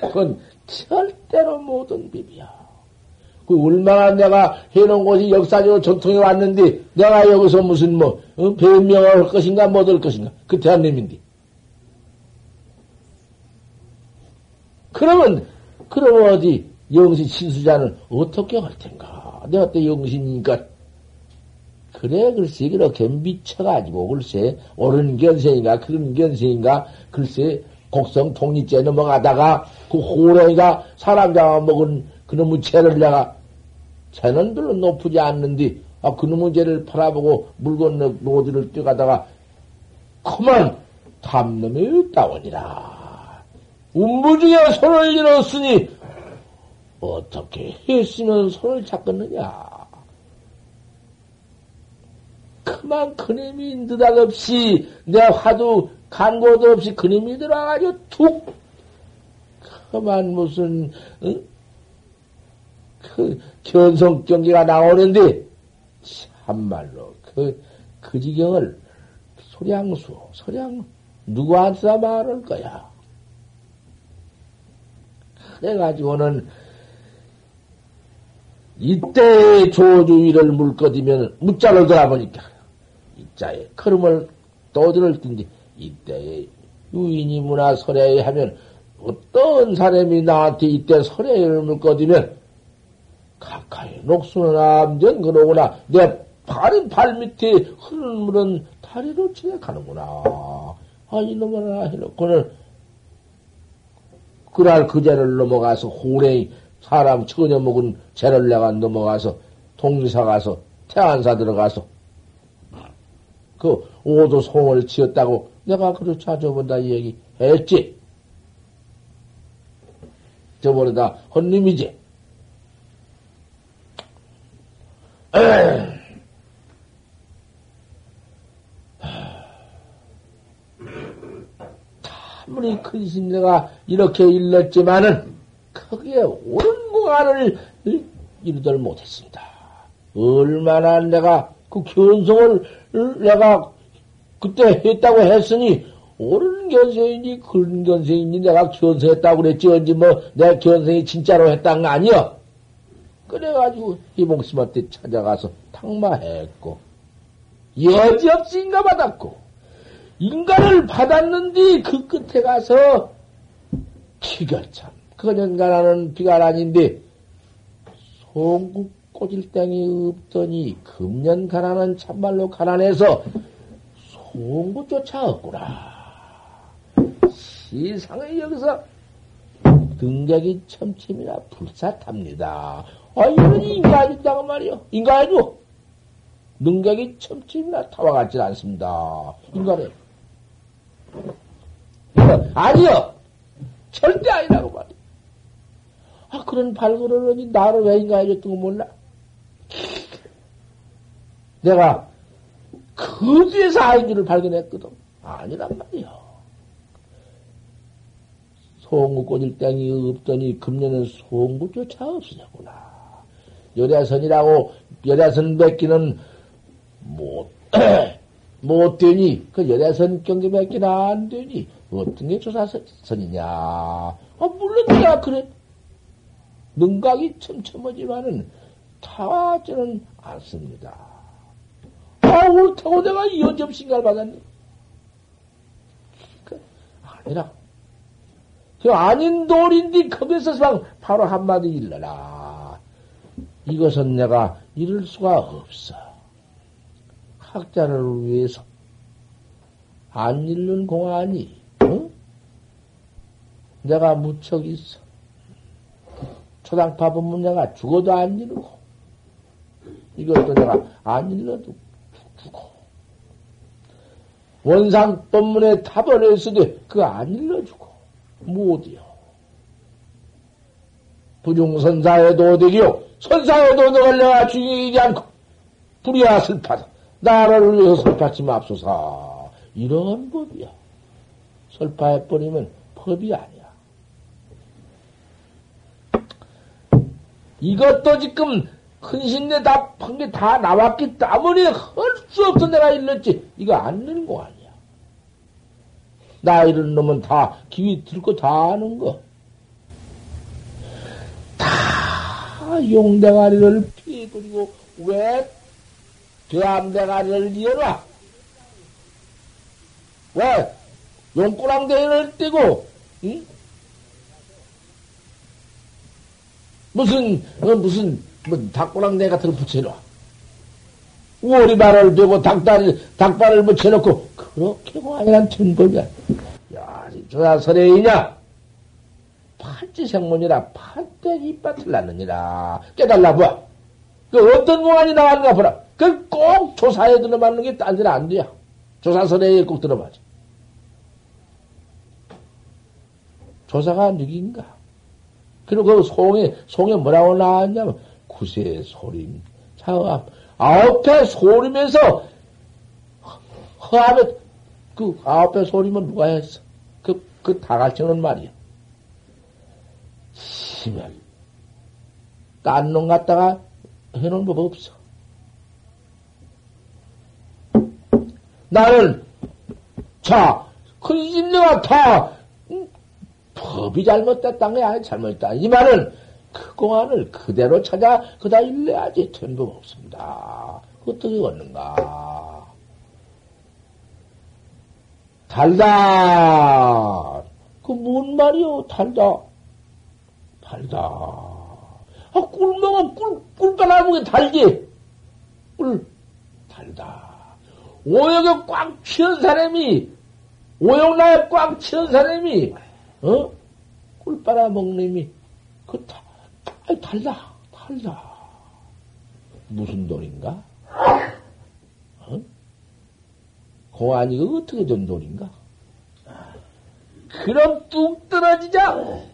그건 절대로 모든 비비야. 그 얼마나 내가 해놓은 곳이 역사적으로 전통에 왔는데 내가 여기서 무슨 뭐 어? 변명을 할 것인가 못 할 것인가 그 대한민인데 그러면, 그러면 어디, 영신 신수자는 어떻게 할 텐가? 내가 또 영신이니까. 그래, 글쎄, 그렇게 미쳐가지고, 글쎄, 옳은 견생인가, 그런 견생인가, 글쎄, 곡성 통리째 넘어가다가, 그 호랭이가 사람 잡아먹은 그놈의 죄를 내가, 죄는 별로 높지 않는데, 아, 그놈의 죄를 팔아보고 물건 노지를 뛰어가다가, 그만, 탐놈이 따원이라. 운부 중에 손을 잃었으니 어떻게 했으면 손을 잡겠느냐? 그만 그놈이 느닷없이 내 화두 간고도 없이 그놈이 들어가지고 툭 그만 무슨 응? 그 견성 경기가 나오는데 참말로 그, 그 지경을 소량수, 소량 누구한테 말할 거야? 그래가지고는 이때 조주위를 물거디면 무자를 돌아보니까 이자에 걸음을 떠들을 낀디 이때에 유인이 문화 설야에 하면 어떤 사람이 나한테 이때 설야를 물거디면 가까이 녹수는 암전 그러구나. 내 발이 발 밑에 흐르는 물은 다리로 치게 가는구나. 아 이놈을 해놓고는 그날 그 죄를 넘어가서 호랭이 사람 처녀 먹은 죄를 내가 넘어가서 동리사 가서 태안사 들어가서 그 오도 송을 지었다고 내가 그렇게 찾아본다 이 얘기 했지. 저번에 다 헌님이지. 아무리 큰 심내가 이렇게 일렀지만은 거기에 옳은 공안을 이루들 못했습니다. 얼마나 내가 그 견성을 내가 그때 했다고 했으니 옳은 견성인지 그런 견성인지 내가 견성했다고 그랬지. 언제 뭐내 견성이 진짜로 했다는 거 아니여? 그래가지고 이봉스한테 찾아가서 탕마했고 여지없이 인가 받았고 인간을 받았는데 그 끝에 가서 기결참. 그년가라는 비가 아닌데 송국 꽂을 땡이 없더니 금년 가라는 참말로 가난해서 송구 쫓아왔구나. 세상에 여기서 등격이 첨침이나 불사탑니다. 아, 이런 인간이다고 말이요. 인간이죠. 능격이 첨침이나 타와 같지 않습니다. 인간은. 아니요! 절대 아니라고 말이야. 아, 그런 발굴을 나를 왜 인가해줬던 거 몰라? 내가 그 뒤에서 아이들을 발견했거든. 아니란 말이야. 송구 꽂을 땡이 없더니 금년은 송구조차 없으냐구나. 열애선이라고 열애선 뱉기는 못, 못 되니, 그 열애선 경계 맺기는 안 되니, 어떤 게 조사선이냐. 아, 물론 내가 그래. 능각이 첨첨하지만은, 타지는 않습니다. 아, 옳다고 내가 이연점신가를 받았니? 그, 아니라. 그 아닌 돌인데 거기서 바로 한마디 일러라. 이것은 내가 이룰 수가 없어. 학자를 위해서 안 잃는 공안이, 어? 내가 무척 있어. 초당파 법문 내가 죽어도 안 이루고, 이것도 내가 안 일러도 죽고, 원상 법문에 답을 했으되 그거 안 일러주고, 못이요. 부중선사에도 되기요. 선사에도 너를 내가 죽이지 않고, 불이야 슬파다. 나를 위해서 설파치 맙소사. 이런 법이야. 설파해버리면 법이 아니야. 이것도 지금 큰신내 답한 게 다 나왔기 때문에 할 수 없어 내가 일렀지. 이거 안 되는 거 아니야. 나 이런 놈은 다 기위 들고 다 아는 거. 다 용대가리를 피해버리고 왜 대암대가리를 이어라? 왜? 용꾸랑대를 떼고, 응? 무슨, 어, 무슨, 뭐, 닭꼬랑대 같은 걸 붙여놔. 오리발을 대고 닭다리, 닭발을 붙여놓고, 그렇게 관이란 천법이야. 야, 저야 설레이냐? 팔찌생문이라 팔대 이밭을 낳느니라. 깨달라 봐. 그 어떤 공안이 나왔는가 보라. 그 꼭 조사에 들어맞는 게딴 데는 안 돼요. 조사설에 꼭 들어맞아. 조사가 누구인가? 그리고 그 송에, 송에 뭐라고 나왔냐면, 구세 소림, 차압, 아홉 배 소림에서, 허압에, 그 아홉 배 소림은 누가 했어? 그, 그 다 같이는 말이야. 심면, 딴놈 갖다가 해놓은 법 없어. 나는, 자, 큰집 내가 다, 음, 법이 잘못됐다는 게 아니 잘못됐다. 이 말은 그 공안을 그대로 찾아 그다 일러야지 된법 없습니다. 어떻게 얻는가? 달다. 그 뭔 말이요? 달다. 달다. 아, 꿀먹은 꿀, 꿀까나무게 달지. 꿀, 달다. 오역에 꽉 치는 사람이, 오역나에 꽉 치는 사람이, 어? 꿀 빨아 먹는 놈이, 그, 다, 아 달다, 달다. 무슨 돈인가? 어? 고안이 가 어떻게 된 돈인가? 그럼 뚝 떨어지자!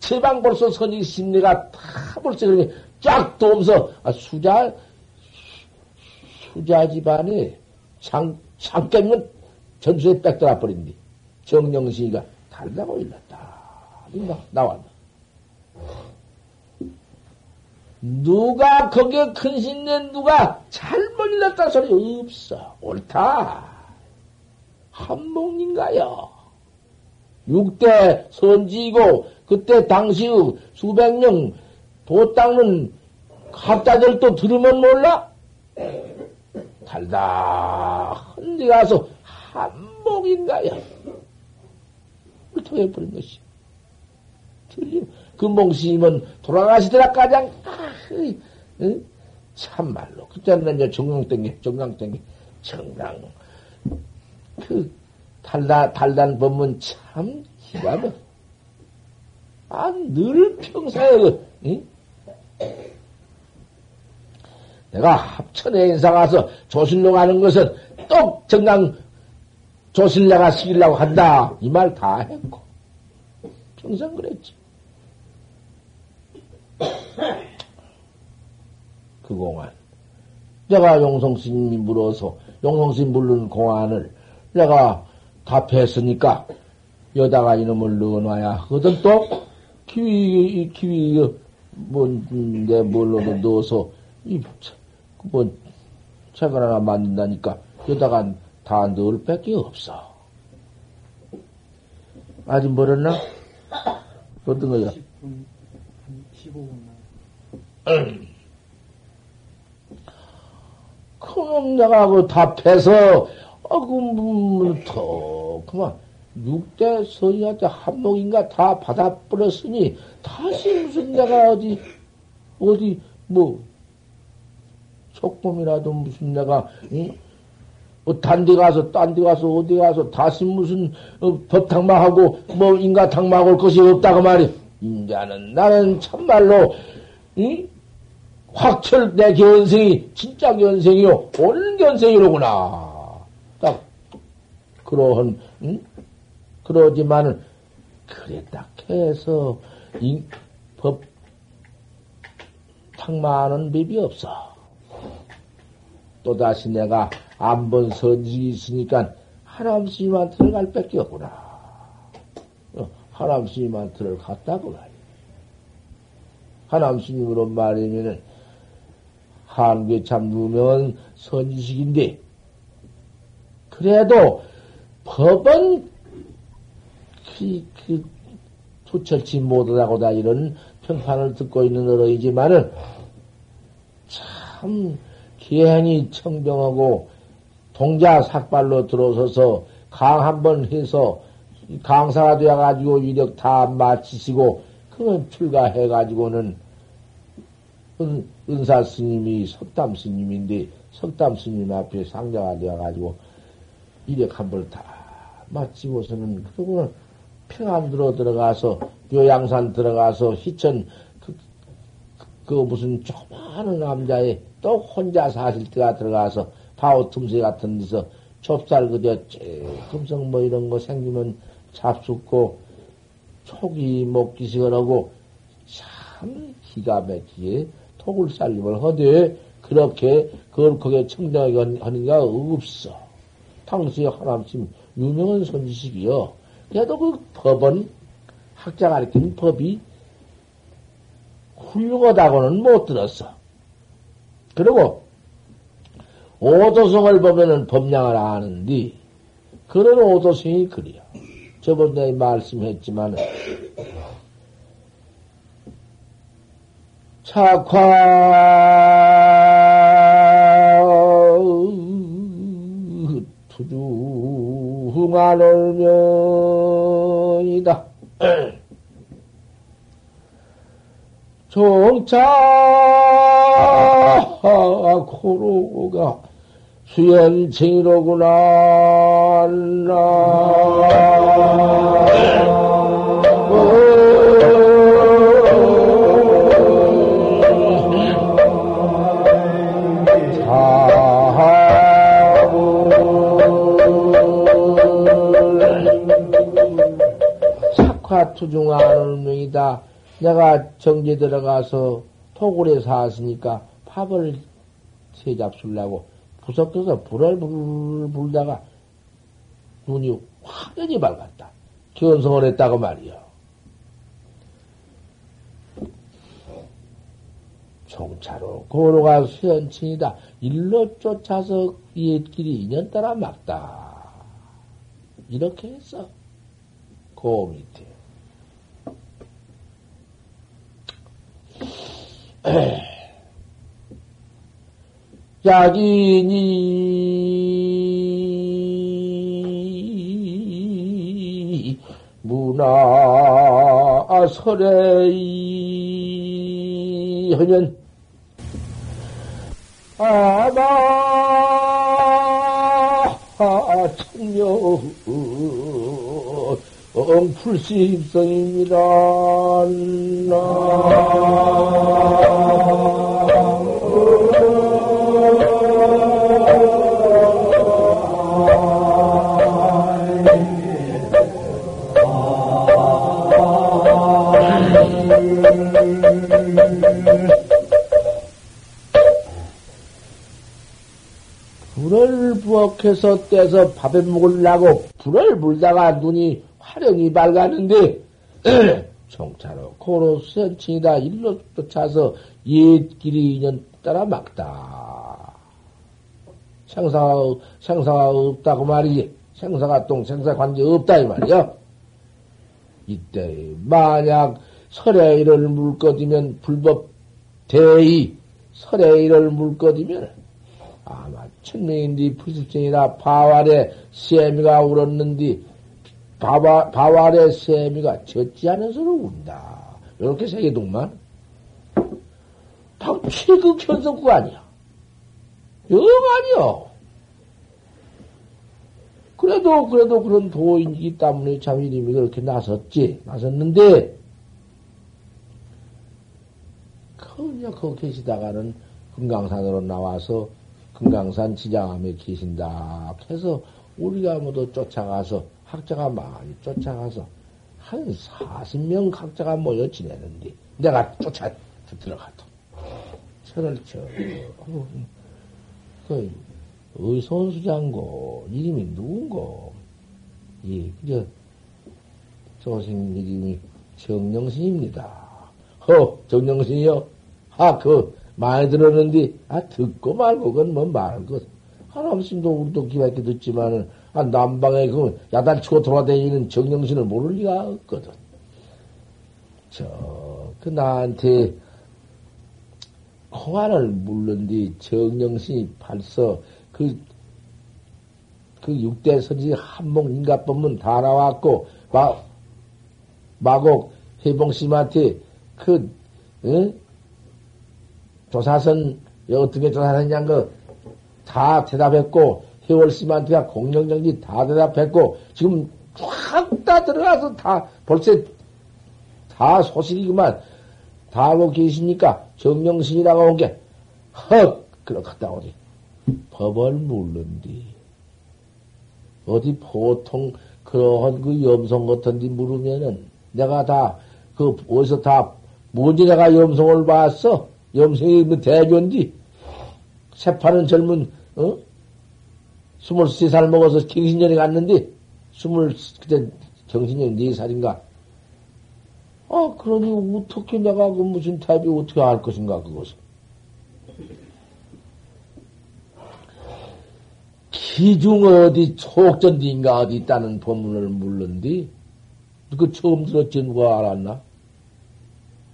제방 벌써 선익 심리가 다 벌써 그렇게 쫙 도면서, 아, 수자, 수자 집안에 장, 장깨면 전수에 빽 돌아 버린디. 정령시가 달다고 일렀다. 나왔나? 누가 거기에 큰신낸 누가 잘못 일렀다 소리 없어. 옳다. 한몽인가요? 6대 선지이고 그때 당시의 수백 명 도 닦는 학자들도 들으면 몰라? 달다. 헌데 가서 한몽인가요? 통해 버린 것이. 틀림. 금봉스님은 돌아가시더라 가장 응? 참말로 그때는 이제 정강 땡기 정강 그 달다 달단 법문 참 기가 막. 아늘 평소에 그, 응? 내가 합천에 인사 가서 조실로 가는 것은 또 정강 조실내가 시키려고 한다 이 말 다 했고 평생 그랬지. 그 공안. 내가 용성스님이 물어서 용성스님 물른 공안을 내가 답했으니까 여다가 이놈을 넣어놔야 하거든 또 키위 키위 뭔내 뭘로 넣어서 이뭐 책을 하나 만든다니까 여다가 다 넣을 밖에 없어. 아직 멀었나? 어떤 거야? 15분. 그놈 내가 그 답해서, 아, 그, 뭐, 더, 그만, 육대 서희한테 한몫인가 다 받아버렸으니, 다시 무슨 내가 어디, 어디, 뭐, 조금이라도 무슨 내가, 응? 어, 단데 가서, 딴 데 가서, 어디 가서, 다시 무슨, 어, 법탕만 하고, 뭐, 인가탕만 할 것이 없다고 말이. 인자는, 나는 참말로, 응? 확철 내 견생이, 진짜 견생이요. 옳은 견생이로구나. 딱, 그러한, 응? 그러지만은, 그래, 딱 해서, 인, 법, 탕마하는 법이 없어. 또 다시 내가 안번 선직이 있으니까 하람 스님한테를 갈 밖에 없구나. 어, 하람 스님한테를 갔다고 말이야. 하람 스님으로 말하면은 한국에 참 유명한 선지식인데 그래도 법은 그, 그, 투철치 못하다고 다 이런 평판을 듣고 있는 어러이지만은 참 기행이 청정하고 동자 삭발로 들어서서 강 한 번 해서 강사가 되어가지고 위력 다 마치시고 그건 출가해가지고는 은, 은사 스님이 석담 스님인데 석담 스님 앞에 상자가 되어가지고 위력 한번다 마치고서는 그러고는 평안들어 들어가서 묘양산 들어가서 희천 그, 그, 그 무슨 조그마한 남자의 또 혼자 사실 때가 들어가서 바오 틈새 같은 데서 좁쌀 그저 금성 뭐 이런 거 생기면 잡숫고 초기 먹기식을 하고 참 기가 막히게 토굴 살림을 하되 그렇게 거기에 청정하게 하는 게 없어. 당시에 하나님 유명한 선지식이요. 그래도 그 법은 학자가 가르친 법이 훌륭하다고는 못 들었어. 그리고 오도성을 보면은 법량을 아는데 그런 오도성이 그래요. 저번에 말씀했지만 착화 투주흥한 얼면이다. 정차 고로가 수연칭이로구나. 투중하는 명이다. 내가 정제 들어가서 토굴에 사왔으니까 밥을 세 잡술라고 부석해서 불을 불, 불다가 눈이 확연히 밝았다. 견성을 했다고 말이요. 종차로 고로가 수연층이다. 일로 쫓아서 옛길이 인연 따라 막다. 이렇게 했어. 고 밑에. 야기니. 문화 설의 현연 아마 청려 엉풀심성입니다. 불을 부엌에서 떼서 밥에 먹으려고 불을 불다가 눈이 화령이 밝았는데 정차로 고로 수연칭이다 일로 쫓아서 옛 길이 인연 따라 막다. 생사가, 생사가 없다고 말이지. 생사가 똥, 생사 관계 없다, 이 말이야. 이때, 만약 설의 일을 물거지면 불법 대의, 설의를 물거디면 아마 천명인디 불습생이나 바왈의 세미가 울었는디 바와, 바왈의 세미가 젖지 않은 소로 운다. 이렇게 세계동만 바로 최극 현성구 아니야. 영 아니요. 그래도, 그래도 그런 도인이기 때문에 참 이름이 그렇게 나섰지. 나섰는데, 그냥 거기 계시다가는 금강산으로 나와서 금강산 지장암에 계신다 해서 우리가 모두 쫓아가서 학자가 많이 쫓아가서 한 40명 학자가 모여 지내는데 내가 쫓아 들어가도 저, 어, 그, 의손수장고, 이름이 누군고, 예, 그저, 조생 이름이 정령신입니다. 허, 정령신이요? 아, 그, 많이 들었는데, 아, 듣고 말고, 그건 뭐 말할 것. 하나님도 우리도 기막히 듣지만은, 아, 남방에 그 야단치고 돌아다니는 정령신을 모를 리가 없거든. 저, 그 나한테 홍안을 물는뒤 정령신이 발서 그, 그 육대 선지 한목 인가법문 다 나왔고, 마, 마곡 해봉심한테 그, 응? 조사선, 어떻게 조사선이란 거다 대답했고, 해월심한테가 공룡정지 다 대답했고, 지금 확다 들어가서 다, 벌써 다 소식이구만. 다 하고 계시니까 정명신이라고 온 게, 헉! 그렇겠다, 어디. 법을 물는디. 어디 보통 그러한 그 염성 같은 데 물으면은 내가 다, 그, 어디서 다, 뭔지 내가 염성을 봤어? 염성이 뭐 대변디? 새파는 젊은, 어? 스물세 살 먹어서 경신년에 갔는데, 스물, 그때 경신년 네 살인가? 아, 그러니 어떻게 내가 그 무슨 타입이 어떻게 알 것인가, 그것을. 기중 어디 초옥전디인가 어디 있다는 법문을 물는디, 그 처음 들었지 누가 알았나?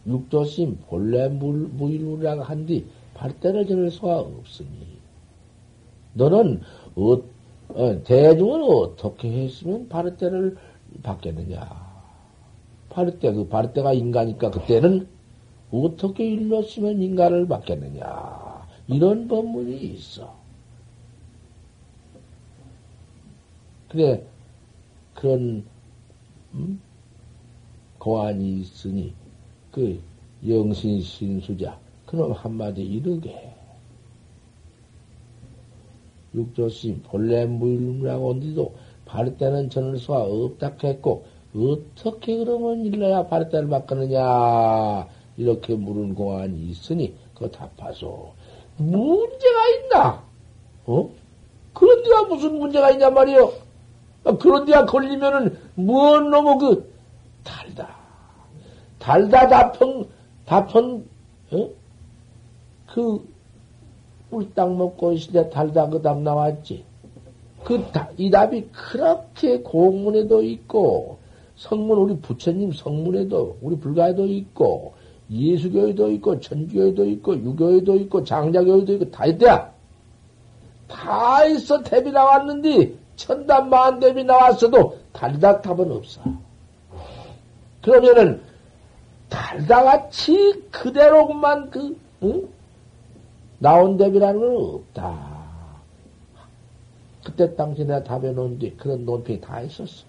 육조심 본래 물, 무일무라고 한뒤 발대를 저럴 수가 없으니. 너는, 어, 어, 대중은 어떻게 했으면 발대를 받겠느냐? 바르때, 그 바르때가 인간이니까 그때는 어떻게 일렀으면 인간을 받겠느냐. 이런 법문이 있어. 그래, 그런, 음? 고안이 있으니, 그 영신 신수자, 그놈 한마디 이르게. 육조심, 본래 무일무라고 온디도 바르때는 전할 수가 없다 했고, 어떻게 그러면 일러야 발달을 바꾸느냐 이렇게 물은 공안이 있으니 그거 답하소. 문제가 있나? 어? 그런 데가 무슨 문제가 있냐 말이요? 아, 그런 데가 걸리면은, 뭔 놈의 그, 달다. 달다 다펑, 다펑, 어? 그, 꿀딱 먹고 때 달다 그 답 나왔지. 그, 이 답이 그렇게 공문에도 있고, 성문 우리 부처님 성문에도 우리 불가에도 있고 예수교에도 있고 천주교에도 있고 유교에도 있고 장자교에도 있고 다 있대야. 다 있어 대비 나왔는데 천단 만 대비 나왔어도 달다 답은 없어. 그러면은 달다같이 그대로만 그 응? 나온 대비라는 건 없다. 그때 당시 내가 답해 놓은 뒤 그런 논평이 다 있었어.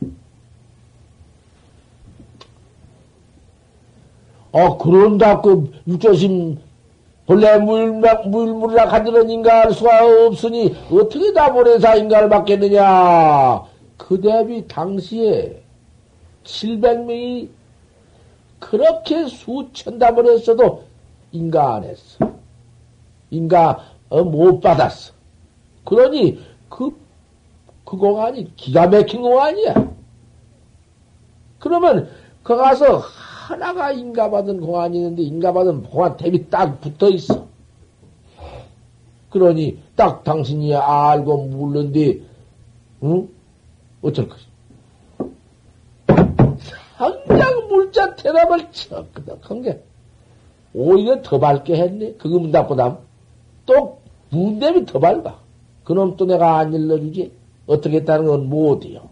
어, 그런다, 그, 육조심, 본래 물물, 물물이라 가지는 인간할 수가 없으니, 어떻게 다 보내사 인간을 받겠느냐? 그 대비 당시에 700명이 그렇게 수천 답을 했어도 인가 안 했어. 인가 어, 못 받았어. 그러니 그, 그 공안이 기가 막힌 공안이야. 그러면 거 가서 하나가 인가받은 공안이 있는데 인가받은 공안 대비 딱 붙어 있어. 그러니 딱 당신이 알고 물는데, 응? 어쩔 것이. 상장 물자 대답을 척그덕한 게. 오히려 더 밝게 했네. 그거 문답보다 또 문답이 더 밝아. 그놈 또 내가 안 일러주지. 어떻게 했다는 건 못해요.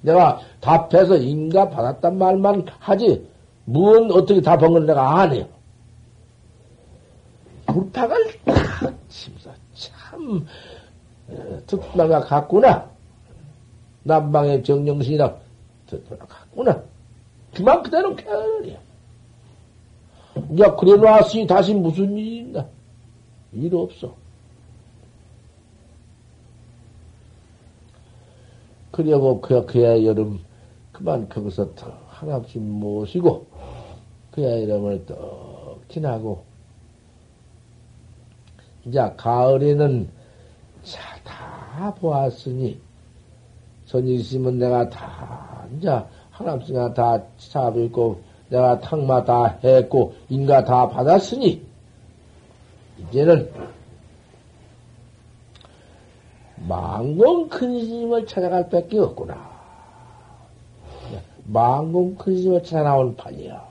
내가 답해서 인가 받았단 말만 하지. 무언 어떻게 답한 건 내가 안 해요. 불팍을 탁 치면서 참 어, 특수나가 갔구나. 남방의 정령신이라 특수나가 갔구나. 그만 그대로 켜버려. 야, 그래 놨으니 다시 무슨 있나? 일 없어. 그려고 그야 그야 여름 그만 거기서 더 하나씩 모시고 그야 여름을 떡 지나고 이제 가을에는 자 다 보았으니 선지심은 내가 다 이제 하나씩이나 다 잡고 내가 탕마 다 했고 인가 다 받았으니 이제는 망공 큰 스님을 찾아갈 밖에 없구나. 망공 큰 스님을 찾아 나온 판이야.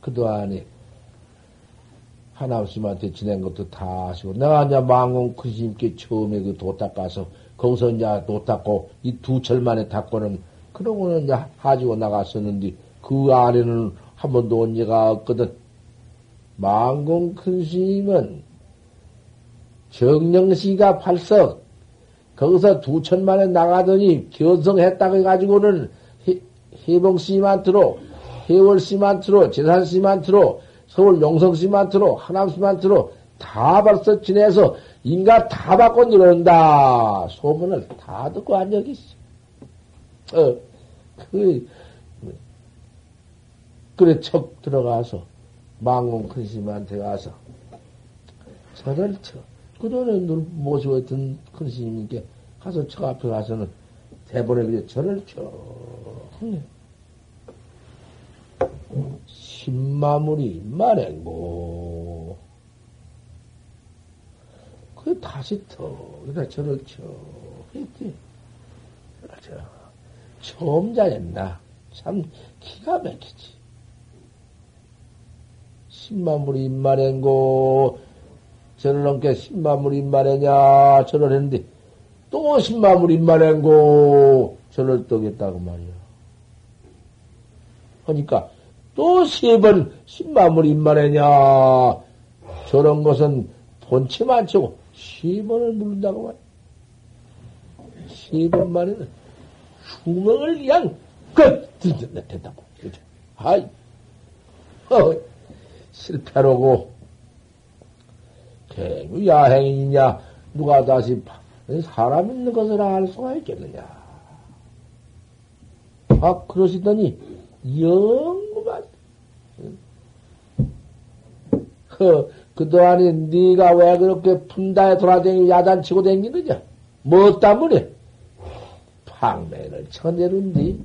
그동안에 하나님한테 지낸 것도 다 하시고, 내가 이제 망공 큰 스님께 처음에 그도 닦아서, 거기서 이제 도 닦고, 이 두 철 만에 닦고는, 그러고는 이제 하지고 나갔었는데, 그 안에는 한 번도 온 예가 없거든. 망공 큰 스님은 정령시가 팔석, 거기서 두 천만에 나가더니 견성했다고 해가지고는 해봉시만트로, 해월시만트로, 재산시만트로, 서울 용성시만트로, 하남시만트로 다 벌써 지내서 인가 다 받고 늘어온다. 소문을 다 듣고 앉아 계시 어, 그, 그래, 척 들어가서, 망공 큰 스님한테 가서, 저를 쳐. 그전에 늘 모시고 있던 큰 스님께 가서 저 앞에 가서는 대본에 절을 쭉 하네. 신마물이 만행고. 그 다시 턱에다 절을 쳐 했지. 처음 잘했나. 참 기가 막히지. 신마물이 만행고. 저를 넘게 십만물 인말했냐 저를 했는데 또 십만물 인말했고 저를 떠겠다고 말이야. 그러니까 또 세 번 십만물 인말했냐 저런 것은 본체만 치고 세 번을 물른다고 말이야. 세 번 만에는 수명을 그냥 끝! 된다고. 그죠? 아이, 어, 실패로고, 행위 야행이냐, 누가 다시 사람 있는 것을 알 수가 있겠느냐. 아, 그러시더니, 영구만. 그, 그동안에 네가 왜 그렇게 분다에 돌아다니고 야단치고 댕기느냐? 뭐 때문에? 방매를 쳐내는디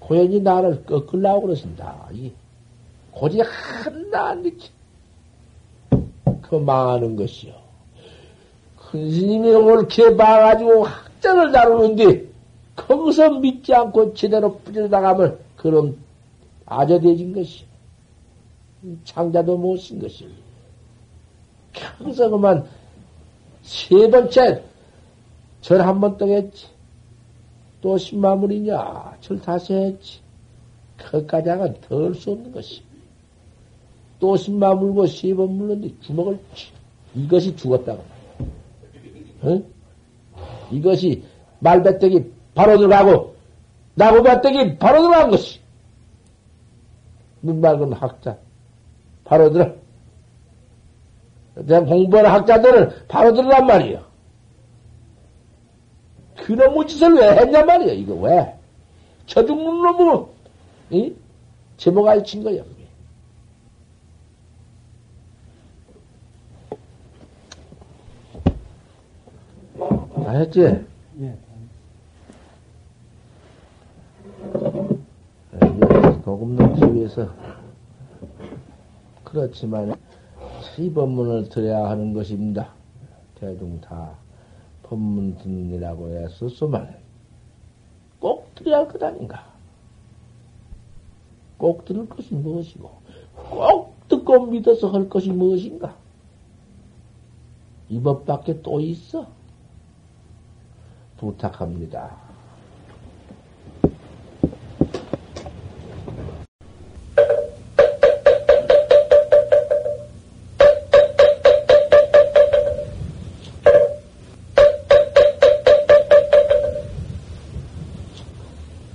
고연히 나를 꺾으려고 그러신다. 이 고지 하나 안 느끼. 그 망하는 것이요. 큰 스님이 옳게 봐가지고 학자를 다루는데, 거기서 믿지 않고 제대로 뿌려나가면, 그럼 아저대진 것이요. 창자도 못 쓴 것이요. 평소 그만, 세 번째, 절 한번 떠겠지. 또 십마물이냐, 절 다시 했지. 그까지 하면 덜수 없는 것이요. 또 신마 물고 씹어 물는데 주먹을 이것이 죽었다고. 어? 이것이 말배떡이 바로 들어가고 나무 배떡이 바로 들어간 것이. 문맑은 학자 바로 들어. 내가 공부하는 학자들은 바로 들어란 말이야. 그놈의 짓을 왜 했냔 말이야, 이거 왜? 저 죽는 놈은, 이? 제목 알 친 거야. 다 했지? 예. 도금 넣기 위해서 그렇지만 이 법문을 들어야 하는 것입니다. 대중 다 법문 듣느라고 해서 수만 꼭 들어야 할 것 아닌가? 꼭 들을 것이 무엇이고, 꼭 듣고 믿어서 할 것이 무엇인가? 이 법밖에 또 있어? 부탁합니다.